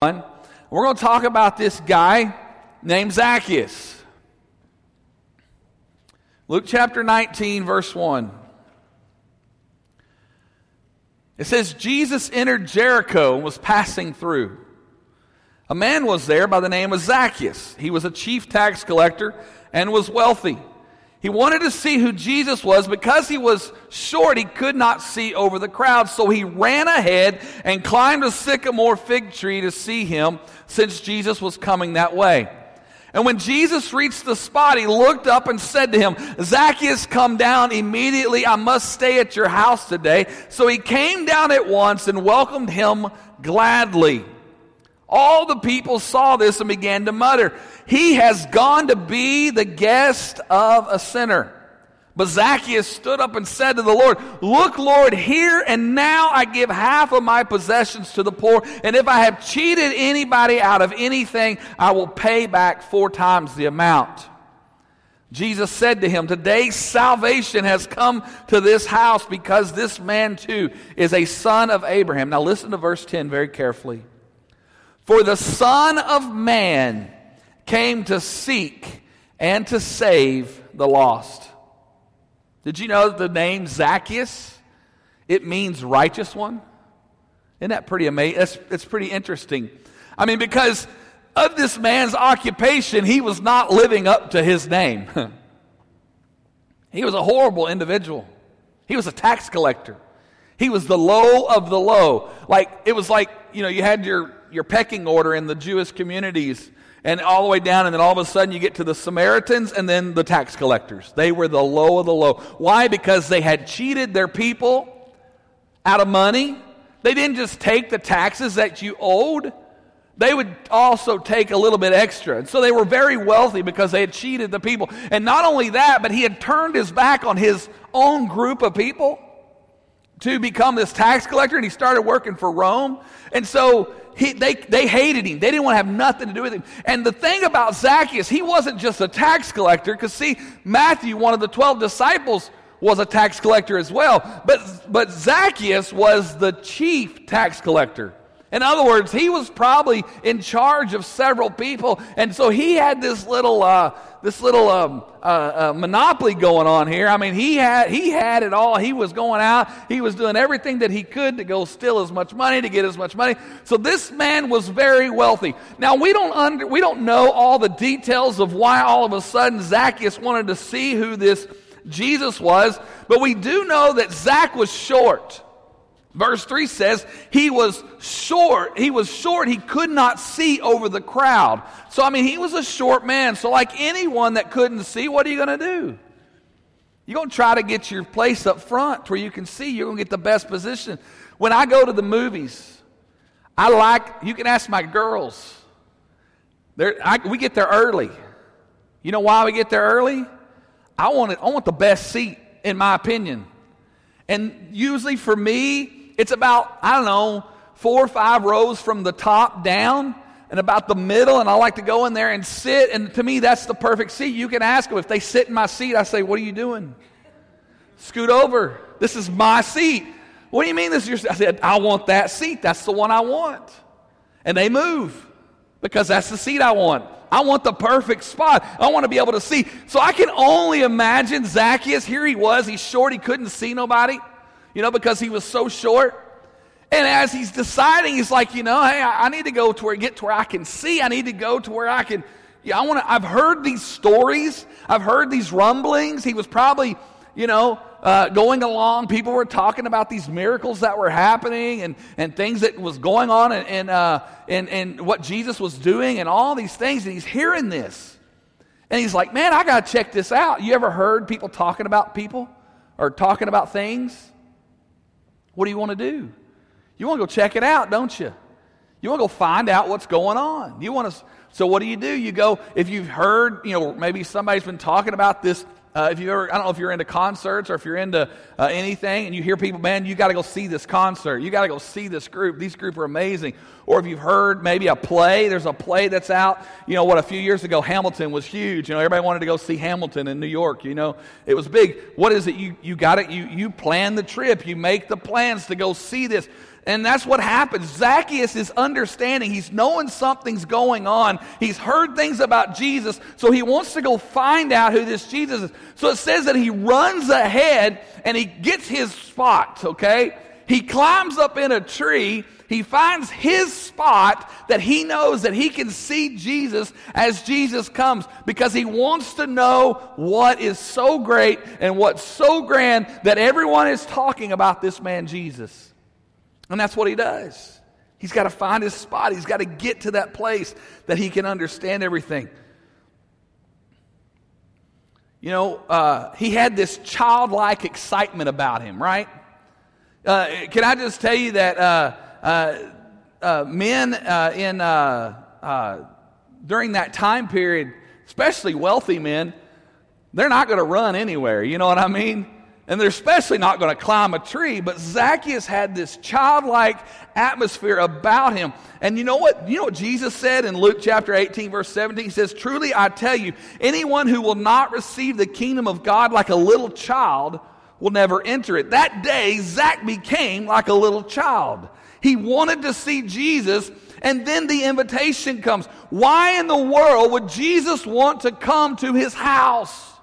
We're going to talk about this guy named Zacchaeus. Luke chapter 19, verse 1. It says, Jesus entered Jericho and was passing through. A man was there by the name of Zacchaeus. He was a chief tax collector and was wealthy. He wanted to see who Jesus was. Because he was short, he could not see over the crowd. So he ran ahead and climbed a sycamore fig tree to see him, since Jesus was coming that way. And when Jesus reached the spot, he looked up and said to him, Zacchaeus, come down immediately. I must stay at your house today. So he came down at once and welcomed him gladly. All the people saw this and began to mutter, He has gone to be the guest of a sinner. But Zacchaeus stood up and said to the Lord, Look, Lord, here and now I give half of my possessions to the poor, and if I have cheated anybody out of anything, I will pay back four times the amount. Jesus said to him, Today salvation has come to this house because this man too is a son of Abraham. Now listen to verse 10 very carefully. For the Son of Man came to seek and to save the lost. Did you know the name Zacchaeus? It means righteous one. Isn't that pretty amazing? It's pretty interesting. I mean, because of this man's occupation, he was not living up to his name. he was a horrible individual. He was a tax collector. He was the low of the low. Like, it was like, you know, you had your your pecking order in the Jewish communities and all the way down, and then all of a sudden you get to the Samaritans and then the tax collectors. They were the low of the low. Why? Because they had cheated their people out of money. They didn't just take the taxes that you owed, they would also take a little bit extra. And so they were very wealthy because they had cheated the people. And not only that, but he had turned his back on his own group of people to become this tax collector, and he started working for Rome. And so he, they, they hated him. They didn't want to have nothing to do with him. And the thing about Zacchaeus, he wasn't just a tax collector, because see, Matthew, one of the 12 disciples, was a tax collector as well. But, but Zacchaeus was the chief tax collector. In other words, he was probably in charge of several people, and so he had this little, uh, this little um, uh, uh, monopoly going on here. I mean, he had he had it all. He was going out. He was doing everything that he could to go steal as much money to get as much money. So this man was very wealthy. Now we don't under, we don't know all the details of why all of a sudden Zacchaeus wanted to see who this Jesus was, but we do know that Zach was short. Verse 3 says, he was short. He was short. He could not see over the crowd. So, I mean, he was a short man. So, like anyone that couldn't see, what are you going to do? You're going to try to get your place up front where you can see. You're going to get the best position. When I go to the movies, I like, you can ask my girls. I, we get there early. You know why we get there early? I want, it, I want the best seat, in my opinion. And usually for me, it's about, I don't know, four or five rows from the top down and about the middle, and I like to go in there and sit. And to me, that's the perfect seat. You can ask them if they sit in my seat. I say, "What are you doing?" Scoot over. This is my seat. What do you mean this is your? I said, "I want that seat. That's the one I want." And they move because that's the seat I want. I want the perfect spot. I want to be able to see. So I can only imagine Zacchaeus. Here he was. He's short. He couldn't see nobody you know, because he was so short. And as he's deciding, he's like, you know, hey, I, I need to go to where get to where I can see. I need to go to where I can. Yeah, I want to. I've heard these stories. I've heard these rumblings. He was probably, you know, uh, going along. People were talking about these miracles that were happening and, and things that was going on and, and, uh, and, and what Jesus was doing and all these things. And he's hearing this. And he's like, man, I got to check this out. You ever heard people talking about people or talking about things? What do you want to do? You want to go check it out, don't you? You want to go find out what's going on. You want to. So what do you do? You go if you've heard, you know, maybe somebody's been talking about this. Uh, if you ever, I don't know if you're into concerts or if you're into uh, anything, and you hear people, man, you got to go see this concert. You got to go see this group. These group are amazing. Or if you've heard maybe a play, there's a play that's out. You know what? A few years ago, Hamilton was huge. You know, everybody wanted to go see Hamilton in New York. You know, it was big. What is it? You you got it. You you plan the trip. You make the plans to go see this. And that's what happens. Zacchaeus is understanding. He's knowing something's going on. He's heard things about Jesus, so he wants to go find out who this Jesus is. So it says that he runs ahead and he gets his spot, okay? He climbs up in a tree. He finds his spot that he knows that he can see Jesus as Jesus comes because he wants to know what is so great and what's so grand that everyone is talking about this man Jesus. And that's what he does. He's got to find his spot. He's got to get to that place that he can understand everything. You know, uh, he had this childlike excitement about him, right? Uh, can I just tell you that uh, uh, uh men uh, in during that time period, especially wealthy men, they're not going to run anywhere. You know what I mean? And they're especially not going to climb a tree. But Zacchaeus had this childlike atmosphere about him. And you know what? You know what Jesus said in Luke chapter 18, verse 17? He says, Truly I tell you, anyone who will not receive the kingdom of God like a little child will never enter it. That day, Zach became like a little child. He wanted to see Jesus, and then the invitation comes. Why in the world would Jesus want to come to his house?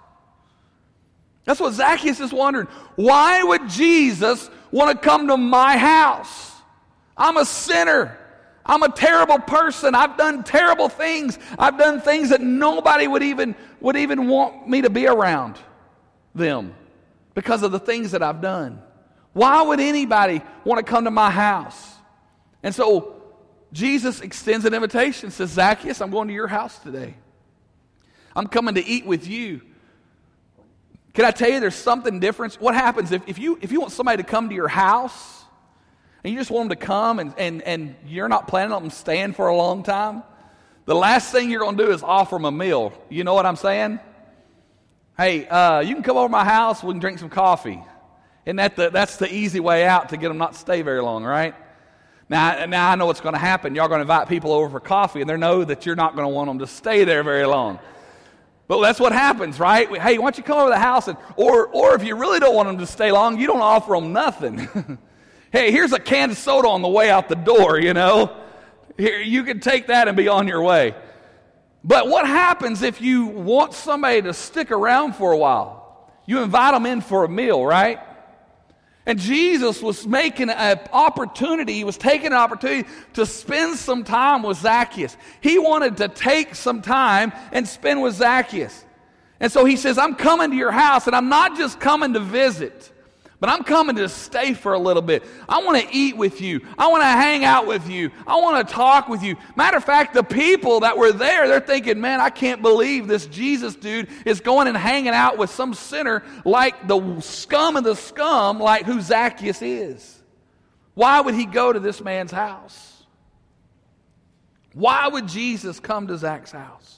That's what Zacchaeus is wondering. Why would Jesus want to come to my house? I'm a sinner. I'm a terrible person. I've done terrible things. I've done things that nobody would even, would even want me to be around them because of the things that I've done. Why would anybody want to come to my house? And so Jesus extends an invitation, says, Zacchaeus, I'm going to your house today. I'm coming to eat with you. Can I tell you there's something different? What happens if, if, you, if you want somebody to come to your house and you just want them to come and, and, and you're not planning on them staying for a long time? The last thing you're going to do is offer them a meal. You know what I'm saying? Hey, uh, you can come over to my house, we can drink some coffee. And that the, that's the easy way out to get them not to stay very long, right? Now, now I know what's going to happen. Y'all going to invite people over for coffee, and they know that you're not going to want them to stay there very long. But that's what happens, right? Hey, why don't you come over to the house? And, or, or if you really don't want them to stay long, you don't offer them nothing. hey, here's a can of soda on the way out the door, you know? Here, you can take that and be on your way. But what happens if you want somebody to stick around for a while? You invite them in for a meal, right? And Jesus was making an opportunity, he was taking an opportunity to spend some time with Zacchaeus. He wanted to take some time and spend with Zacchaeus. And so he says, I'm coming to your house, and I'm not just coming to visit. But I'm coming to stay for a little bit. I want to eat with you. I want to hang out with you. I want to talk with you. Matter of fact, the people that were there, they're thinking, man, I can't believe this Jesus dude is going and hanging out with some sinner like the scum of the scum, like who Zacchaeus is. Why would he go to this man's house? Why would Jesus come to Zach's house?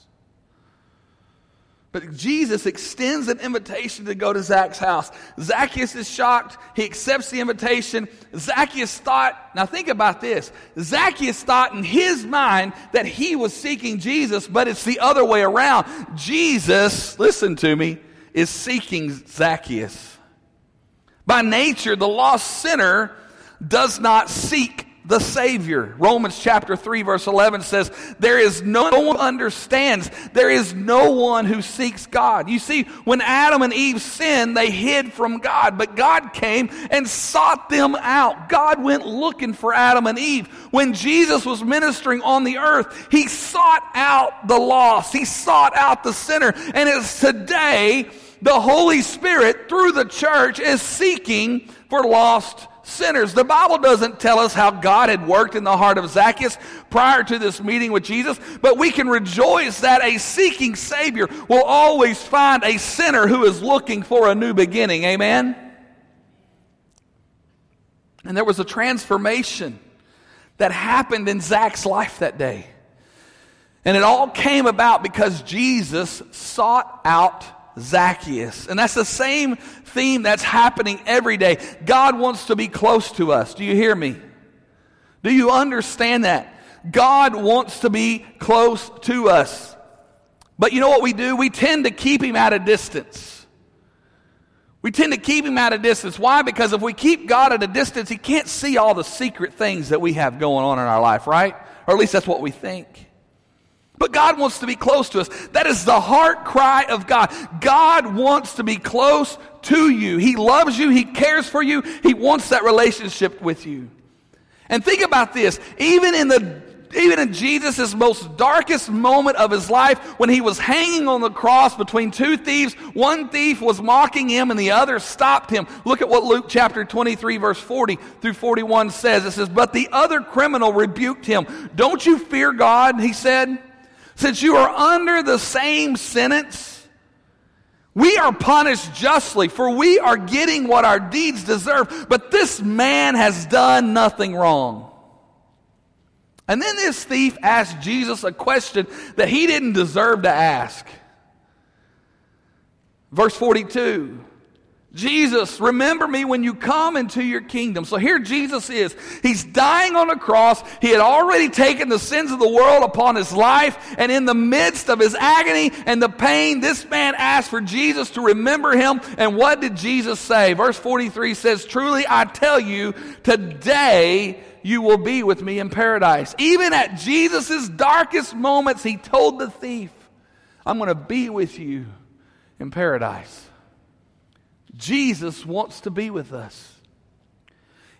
But Jesus extends an invitation to go to Zach's house. Zacchaeus is shocked. He accepts the invitation. Zacchaeus thought, now think about this. Zacchaeus thought in his mind that he was seeking Jesus, but it's the other way around. Jesus, listen to me, is seeking Zacchaeus. By nature, the lost sinner does not seek the Savior. Romans chapter 3 verse 11 says, there is no one understands. There is no one who seeks God. You see, when Adam and Eve sinned, they hid from God, but God came and sought them out. God went looking for Adam and Eve. When Jesus was ministering on the earth, He sought out the lost. He sought out the sinner. And it's today, the Holy Spirit, through the church, is seeking for lost sinners. The Bible doesn't tell us how God had worked in the heart of Zacchaeus prior to this meeting with Jesus, but we can rejoice that a seeking Savior will always find a sinner who is looking for a new beginning. Amen? And there was a transformation that happened in Zach's life that day. And it all came about because Jesus sought out Zacchaeus. And that's the same theme that's happening every day. God wants to be close to us. Do you hear me? Do you understand that? God wants to be close to us. But you know what we do? We tend to keep him at a distance. We tend to keep him at a distance. Why? Because if we keep God at a distance, he can't see all the secret things that we have going on in our life, right? Or at least that's what we think. But God wants to be close to us. That is the heart cry of God. God wants to be close to you. He loves you. He cares for you. He wants that relationship with you. And think about this. Even in the even in Jesus' most darkest moment of his life, when he was hanging on the cross between two thieves, one thief was mocking him and the other stopped him. Look at what Luke chapter 23, verse 40 through 41 says. It says, But the other criminal rebuked him. Don't you fear God? He said, since you are under the same sentence. We are punished justly, for we are getting what our deeds deserve, but this man has done nothing wrong. And then this thief asked Jesus a question that he didn't deserve to ask. Verse 42 Jesus, remember me when you come into your kingdom. So here Jesus is. He's dying on a cross. He had already taken the sins of the world upon his life. And in the midst of his agony and the pain, this man asked for Jesus to remember him. And what did Jesus say? Verse 43 says, Truly I tell you, today you will be with me in paradise. Even at Jesus' darkest moments, he told the thief, I'm going to be with you in paradise. Jesus wants to be with us.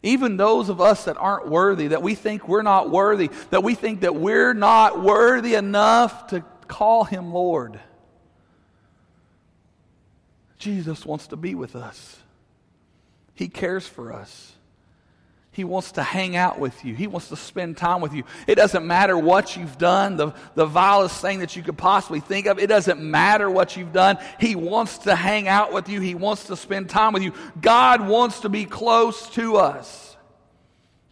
Even those of us that aren't worthy, that we think we're not worthy, that we think that we're not worthy enough to call him Lord. Jesus wants to be with us. He cares for us. He wants to hang out with you. He wants to spend time with you. It doesn't matter what you've done, the, the vilest thing that you could possibly think of. It doesn't matter what you've done. He wants to hang out with you. He wants to spend time with you. God wants to be close to us.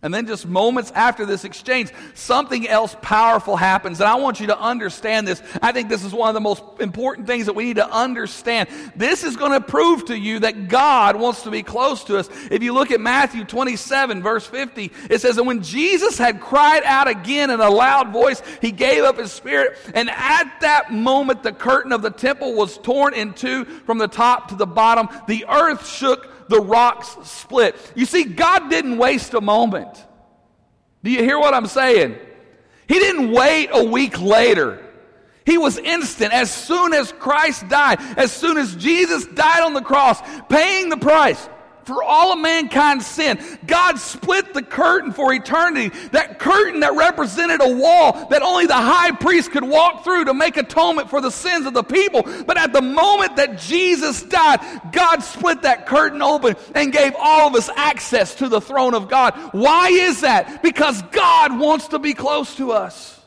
And then, just moments after this exchange, something else powerful happens. And I want you to understand this. I think this is one of the most important things that we need to understand. This is going to prove to you that God wants to be close to us. If you look at Matthew 27, verse 50, it says, And when Jesus had cried out again in a loud voice, he gave up his spirit. And at that moment, the curtain of the temple was torn in two from the top to the bottom. The earth shook the rocks split. You see, God didn't waste a moment. Do you hear what I'm saying? He didn't wait a week later. He was instant. As soon as Christ died, as soon as Jesus died on the cross, paying the price, for all of mankind's sin. God split the curtain for eternity. That curtain that represented a wall that only the high priest could walk through to make atonement for the sins of the people. But at the moment that Jesus died, God split that curtain open and gave all of us access to the throne of God. Why is that? Because God wants to be close to us.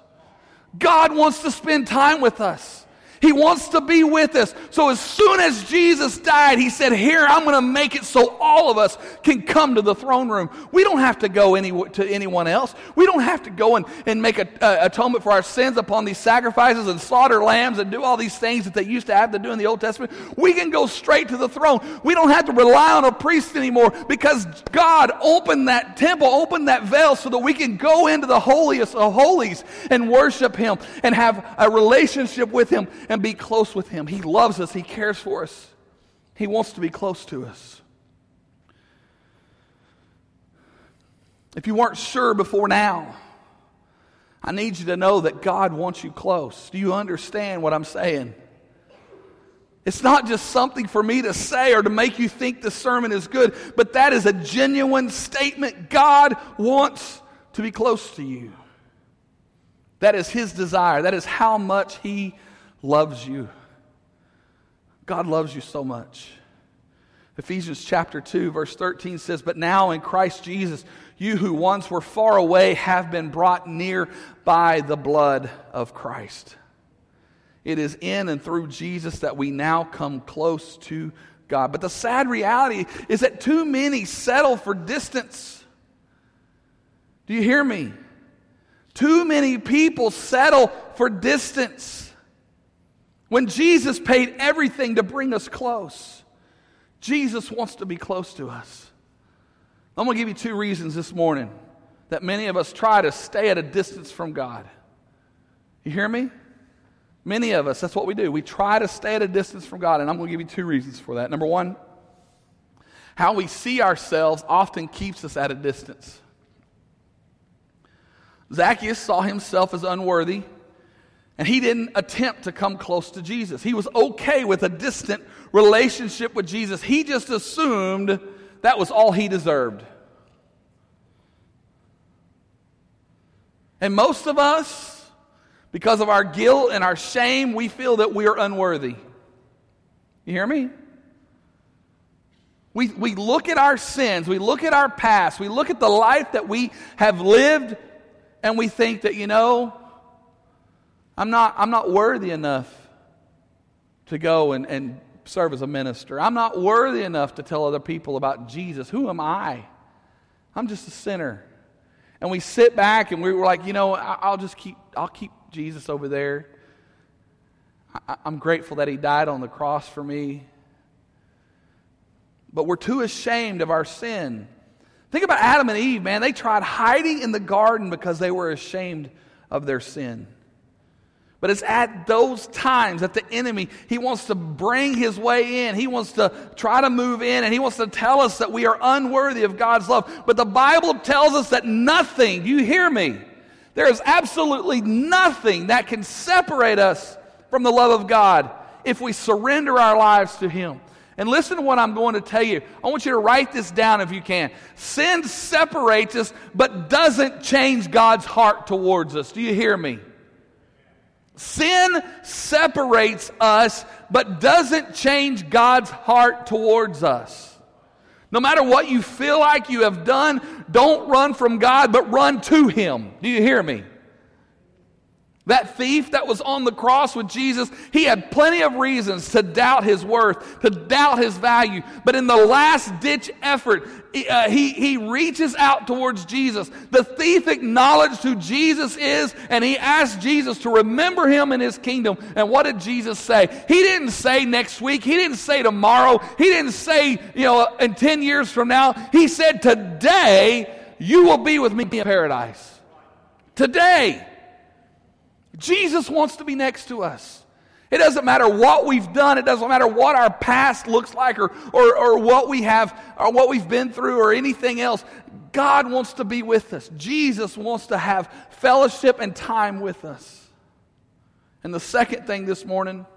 God wants to spend time with us. He wants to be with us. So as soon as Jesus died, he said, Here, I'm going to make it so all of us can come to the throne room. We don't have to go any, to anyone else. We don't have to go and, and make a, a, atonement for our sins upon these sacrifices and slaughter lambs and do all these things that they used to have to do in the Old Testament. We can go straight to the throne. We don't have to rely on a priest anymore because God opened that temple, opened that veil so that we can go into the holiest of holies and worship Him and have a relationship with Him and be close with Him. He loves us, He cares for us, He wants to be close to us. If you weren't sure before now, I need you to know that God wants you close. Do you understand what I'm saying? It's not just something for me to say or to make you think the sermon is good, but that is a genuine statement. God wants to be close to you. That is His desire. That is how much He loves you. God loves you so much. Ephesians chapter 2, verse 13 says, But now in Christ Jesus, you who once were far away have been brought near by the blood of Christ. It is in and through Jesus that we now come close to God. But the sad reality is that too many settle for distance. Do you hear me? Too many people settle for distance. When Jesus paid everything to bring us close, Jesus wants to be close to us. I'm going to give you two reasons this morning that many of us try to stay at a distance from God. You hear me? Many of us, that's what we do. We try to stay at a distance from God, and I'm going to give you two reasons for that. Number one, how we see ourselves often keeps us at a distance. Zacchaeus saw himself as unworthy, and he didn't attempt to come close to Jesus. He was okay with a distant relationship with Jesus. He just assumed that was all he deserved. And most of us, because of our guilt and our shame, we feel that we are unworthy. You hear me? We, we look at our sins, we look at our past, we look at the life that we have lived, and we think that, you know, I'm not, I'm not worthy enough to go and, and serve as a minister. I'm not worthy enough to tell other people about Jesus. Who am I? I'm just a sinner. And we sit back and we were like, you know, I'll just keep, I'll keep Jesus over there. I'm grateful that he died on the cross for me. But we're too ashamed of our sin. Think about Adam and Eve, man. They tried hiding in the garden because they were ashamed of their sin. But it's at those times that the enemy, he wants to bring his way in. He wants to try to move in and he wants to tell us that we are unworthy of God's love. But the Bible tells us that nothing, you hear me? There is absolutely nothing that can separate us from the love of God if we surrender our lives to him. And listen to what I'm going to tell you. I want you to write this down if you can. Sin separates us, but doesn't change God's heart towards us. Do you hear me? Sin separates us, but doesn't change God's heart towards us. No matter what you feel like you have done, don't run from God, but run to Him. Do you hear me? That thief that was on the cross with Jesus, he had plenty of reasons to doubt his worth, to doubt his value. But in the last ditch effort, uh, he, he reaches out towards Jesus. The thief acknowledged who Jesus is and he asked Jesus to remember him in his kingdom. And what did Jesus say? He didn't say next week. He didn't say tomorrow. He didn't say, you know, in 10 years from now. He said, Today you will be with me in paradise. Today. Jesus wants to be next to us. It doesn't matter what we've done. It doesn't matter what our past looks like or, or, or what we have or what we've been through or anything else. God wants to be with us. Jesus wants to have fellowship and time with us. And the second thing this morning,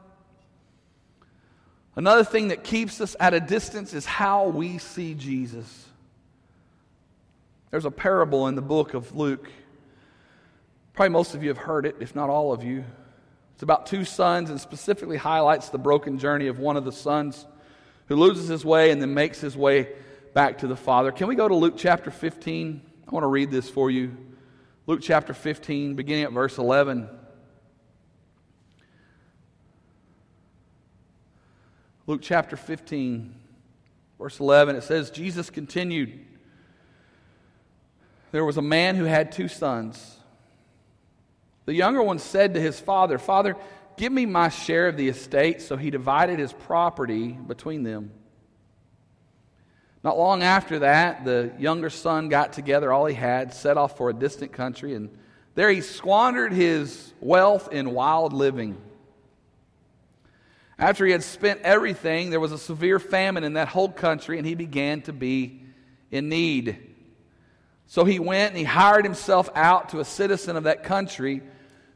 another thing that keeps us at a distance is how we see Jesus. There's a parable in the book of Luke Probably most of you have heard it, if not all of you. It's about two sons and specifically highlights the broken journey of one of the sons who loses his way and then makes his way back to the Father. Can we go to Luke chapter 15? I want to read this for you. Luke chapter 15, beginning at verse 11. Luke chapter 15, verse 11, it says, Jesus continued. There was a man who had two sons. The younger one said to his father, Father, give me my share of the estate. So he divided his property between them. Not long after that, the younger son got together all he had, set off for a distant country, and there he squandered his wealth in wild living. After he had spent everything, there was a severe famine in that whole country, and he began to be in need. So he went and he hired himself out to a citizen of that country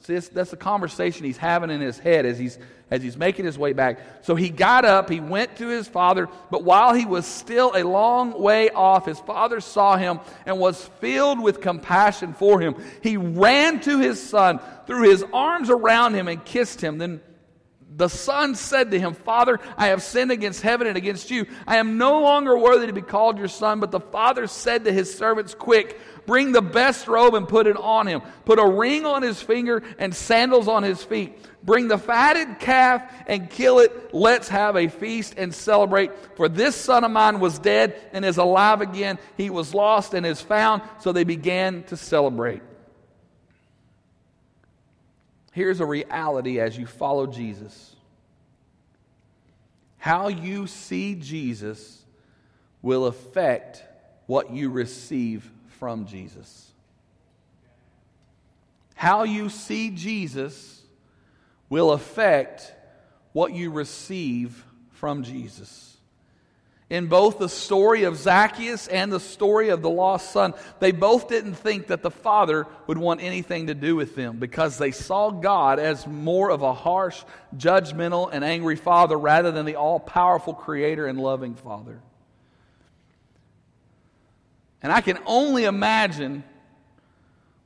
See, that's, that's the conversation he's having in his head as he's, as he's making his way back. So he got up, he went to his father, but while he was still a long way off, his father saw him and was filled with compassion for him. He ran to his son, threw his arms around him, and kissed him. Then, the son said to him, Father, I have sinned against heaven and against you. I am no longer worthy to be called your son. But the father said to his servants, Quick, bring the best robe and put it on him. Put a ring on his finger and sandals on his feet. Bring the fatted calf and kill it. Let's have a feast and celebrate. For this son of mine was dead and is alive again. He was lost and is found. So they began to celebrate. Here's a reality as you follow Jesus how you see Jesus will affect what you receive from Jesus. How you see Jesus will affect what you receive from Jesus. In both the story of Zacchaeus and the story of the lost son, they both didn't think that the father would want anything to do with them because they saw God as more of a harsh, judgmental, and angry father rather than the all powerful creator and loving father. And I can only imagine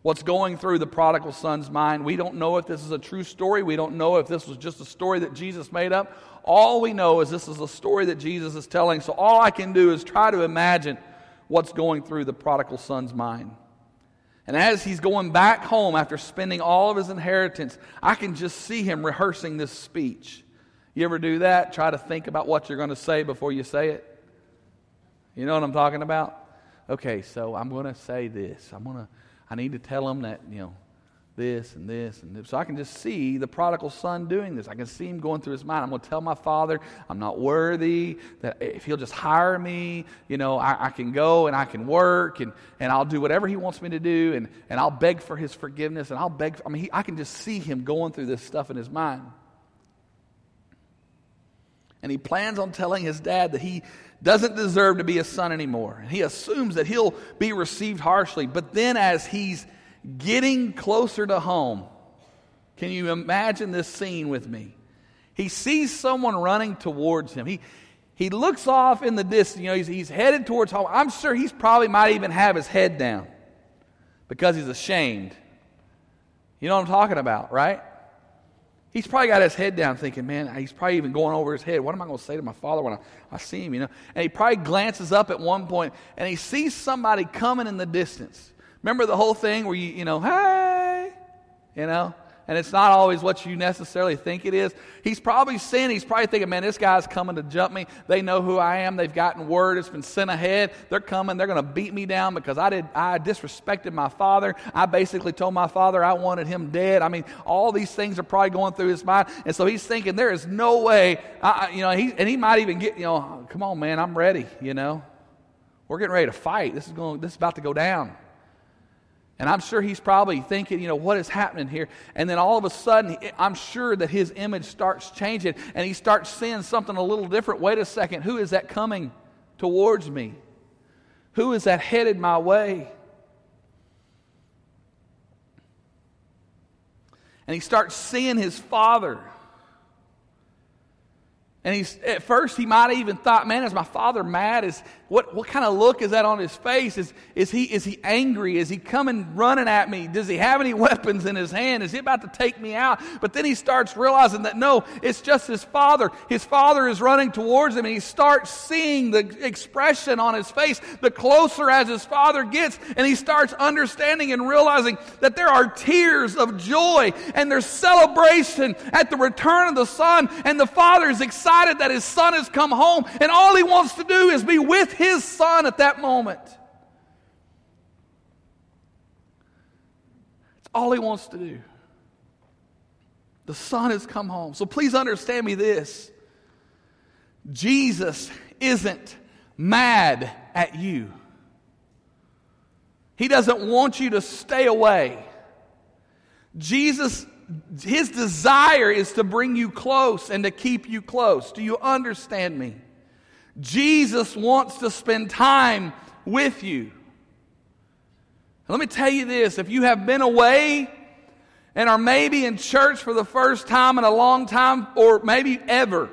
what's going through the prodigal son's mind. We don't know if this is a true story. We don't know if this was just a story that Jesus made up all we know is this is a story that Jesus is telling. So all I can do is try to imagine what's going through the prodigal son's mind. And as he's going back home after spending all of his inheritance, I can just see him rehearsing this speech. You ever do that? Try to think about what you're going to say before you say it? You know what I'm talking about? Okay, so I'm going to say this. I'm going to I need to tell him that, you know, this and this and this. So I can just see the prodigal son doing this. I can see him going through his mind. I'm going to tell my father I'm not worthy, that if he'll just hire me, you know, I, I, can go and I can work and, and I'll do whatever he wants me to do and, and I'll beg for his forgiveness and I'll beg. For, I mean, he, I can just see him going through this stuff in his mind. And he plans on telling his dad that he doesn't deserve to be a son anymore. And he assumes that he'll be received harshly. But then as he's getting closer to home. Can you imagine this scene with me? He sees someone running towards him. He, he looks off in the distance. You know, he's, he's headed towards home. I'm sure he's probably might even have his head down because he's ashamed. You know what I'm talking about, right? He's probably got his head down thinking, man, he's probably even going over his head. What am I going to say to my father when I, I see him, you know? And he probably glances up at one point and he sees somebody coming in the distance. Remember the whole thing where you, you know, hey, you know? And it's not always what you necessarily think it is. He's probably seeing, he's probably thinking, man, this guy's coming to jump me. They know who I am. They've gotten word. It's been sent ahead. They're coming. They're going to beat me down because I did, I disrespected my father. I basically told my father I wanted him dead. I mean, all these things are probably going through his mind. And so he's thinking, there is no way, I, you know, he, and he might even get, you know, come on, man, I'm ready, you know. We're getting ready to fight. This is going, this is about to go down. And I'm sure he's probably thinking, you know, what is happening here? And then all of a sudden, I'm sure that his image starts changing and he starts seeing something a little different. Wait a second, who is that coming towards me? Who is that headed my way? And he starts seeing his father. And he's at first he might even thought, man, is my father mad? Is what, what kind of look is that on his face? Is, is, he, is he angry? Is he coming running at me? Does he have any weapons in his hand? Is he about to take me out? But then he starts realizing that no, it's just his father. His father is running towards him, and he starts seeing the expression on his face the closer as his father gets, and he starts understanding and realizing that there are tears of joy and there's celebration at the return of the son, and the father is excited that his son has come home, and all he wants to do is be with his son at that moment. It's all he wants to do. The son has come home. So please understand me this Jesus isn't mad at you. He doesn't want you to stay away. Jesus, his desire is to bring you close and to keep you close. Do you understand me? Jesus wants to spend time with you. Let me tell you this if you have been away and are maybe in church for the first time in a long time, or maybe ever,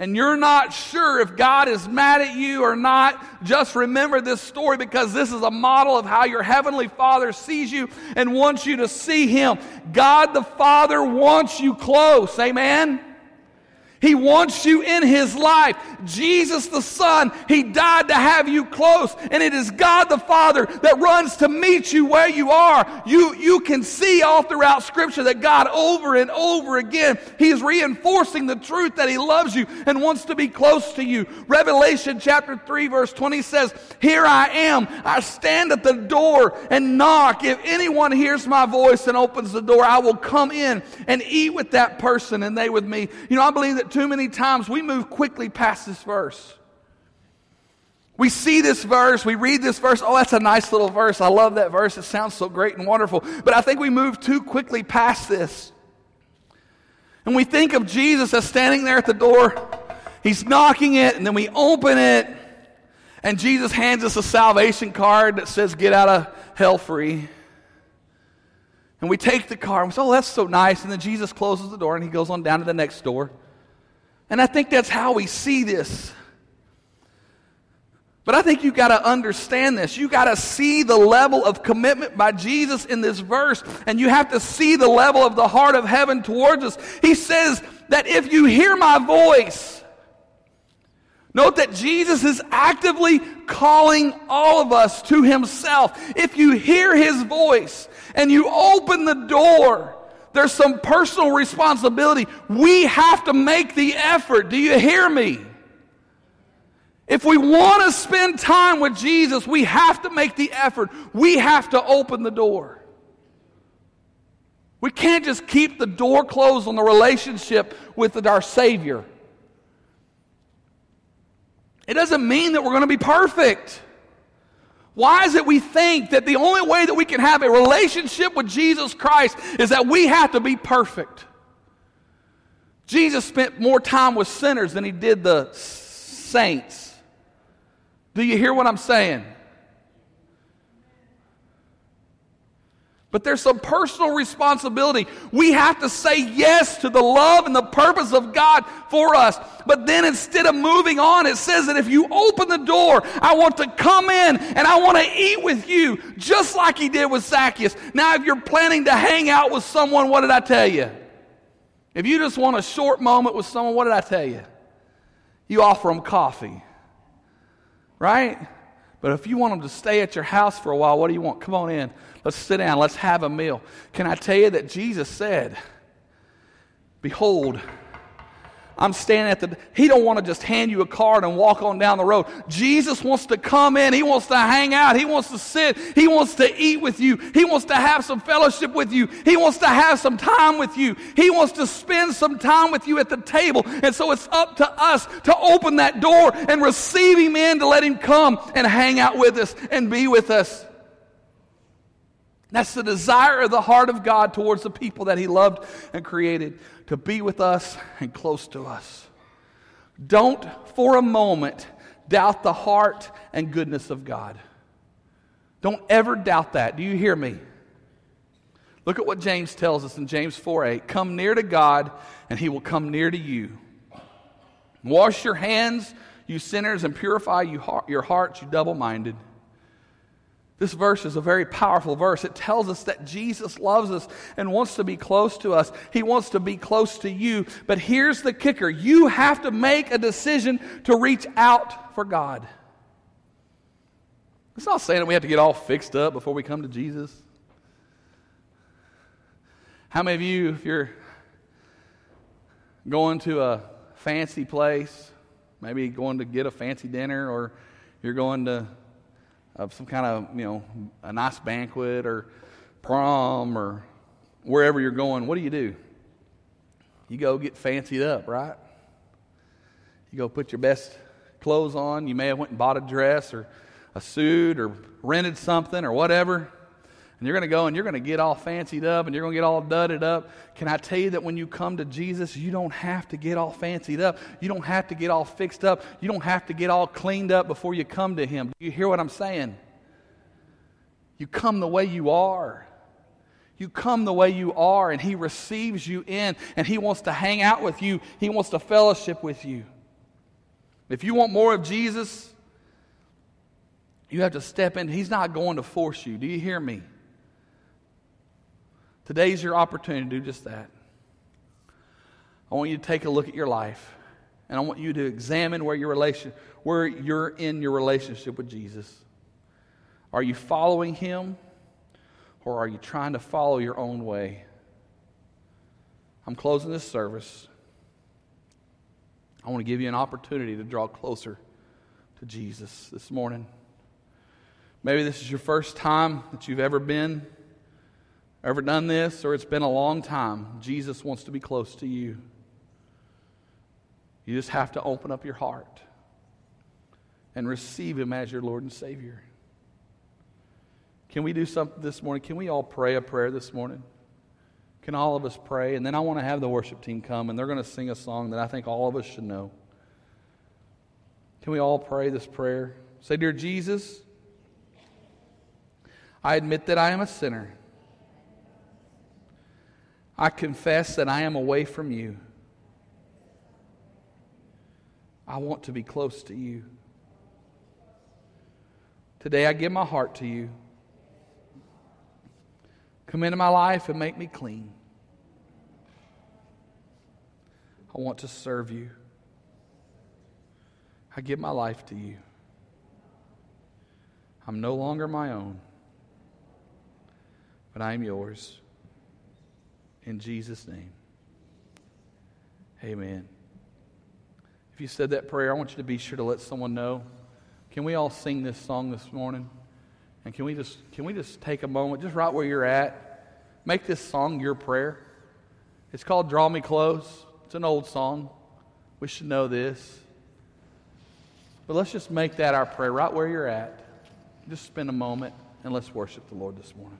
and you're not sure if God is mad at you or not, just remember this story because this is a model of how your Heavenly Father sees you and wants you to see Him. God the Father wants you close. Amen? He wants you in His life. Jesus the Son, He died to have you close. And it is God the Father that runs to meet you where you are. You, you can see all throughout Scripture that God over and over again, He is reinforcing the truth that He loves you and wants to be close to you. Revelation chapter 3 verse 20 says, Here I am. I stand at the door and knock. If anyone hears my voice and opens the door, I will come in and eat with that person and they with me. You know, I believe that too many times we move quickly past this verse. We see this verse, we read this verse. Oh, that's a nice little verse. I love that verse. It sounds so great and wonderful. But I think we move too quickly past this. And we think of Jesus as standing there at the door. He's knocking it, and then we open it, and Jesus hands us a salvation card that says, Get out of hell free. And we take the card, and we say, Oh, that's so nice. And then Jesus closes the door, and he goes on down to the next door. And I think that's how we see this. But I think you got to understand this. You got to see the level of commitment by Jesus in this verse, and you have to see the level of the heart of heaven towards us. He says that if you hear my voice, note that Jesus is actively calling all of us to himself. If you hear his voice and you open the door, there's some personal responsibility. We have to make the effort. Do you hear me? If we want to spend time with Jesus, we have to make the effort. We have to open the door. We can't just keep the door closed on the relationship with our Savior. It doesn't mean that we're going to be perfect. Why is it we think that the only way that we can have a relationship with Jesus Christ is that we have to be perfect? Jesus spent more time with sinners than he did the saints. Do you hear what I'm saying? But there's some personal responsibility. We have to say yes to the love and the purpose of God for us. But then instead of moving on, it says that if you open the door, I want to come in and I want to eat with you, just like he did with Zacchaeus. Now, if you're planning to hang out with someone, what did I tell you? If you just want a short moment with someone, what did I tell you? You offer them coffee. Right? But if you want them to stay at your house for a while, what do you want? Come on in. Let's sit down. Let's have a meal. Can I tell you that Jesus said, Behold, I'm standing at the he don't want to just hand you a card and walk on down the road. Jesus wants to come in. He wants to hang out. He wants to sit. He wants to eat with you. He wants to have some fellowship with you. He wants to have some time with you. He wants to spend some time with you at the table. And so it's up to us to open that door and receive him in to let him come and hang out with us and be with us. That's the desire of the heart of God towards the people that He loved and created to be with us and close to us. Don't for a moment doubt the heart and goodness of God. Don't ever doubt that. Do you hear me? Look at what James tells us in James 4 8. Come near to God, and He will come near to you. Wash your hands, you sinners, and purify you, your hearts, you double minded. This verse is a very powerful verse. It tells us that Jesus loves us and wants to be close to us. He wants to be close to you. But here's the kicker you have to make a decision to reach out for God. It's not saying that we have to get all fixed up before we come to Jesus. How many of you, if you're going to a fancy place, maybe going to get a fancy dinner, or you're going to of some kind of, you know, a nice banquet or prom or wherever you're going, what do you do? You go get fancied up, right? You go put your best clothes on. You may have went and bought a dress or a suit or rented something or whatever and you're going to go and you're going to get all fancied up and you're going to get all dudded up. Can I tell you that when you come to Jesus, you don't have to get all fancied up. You don't have to get all fixed up. You don't have to get all cleaned up before you come to Him. Do you hear what I'm saying? You come the way you are. You come the way you are, and He receives you in, and He wants to hang out with you. He wants to fellowship with you. If you want more of Jesus, you have to step in. He's not going to force you. Do you hear me? Today's your opportunity to do just that. I want you to take a look at your life. And I want you to examine where your relation where you're in your relationship with Jesus. Are you following him or are you trying to follow your own way? I'm closing this service. I want to give you an opportunity to draw closer to Jesus this morning. Maybe this is your first time that you've ever been, ever done this, or it's been a long time. Jesus wants to be close to you. You just have to open up your heart and receive Him as your Lord and Savior. Can we do something this morning? Can we all pray a prayer this morning? Can all of us pray? And then I want to have the worship team come, and they're going to sing a song that I think all of us should know. Can we all pray this prayer? Say, Dear Jesus, I admit that I am a sinner. I confess that I am away from you. I want to be close to you. Today I give my heart to you. Come into my life and make me clean. I want to serve you. I give my life to you. I'm no longer my own, but I am yours. In Jesus' name, amen. If you said that prayer, I want you to be sure to let someone know. Can we all sing this song this morning? And can we just can we just take a moment, just right where you're at, make this song your prayer? It's called Draw Me Close. It's an old song. We should know this. But let's just make that our prayer right where you're at. Just spend a moment and let's worship the Lord this morning.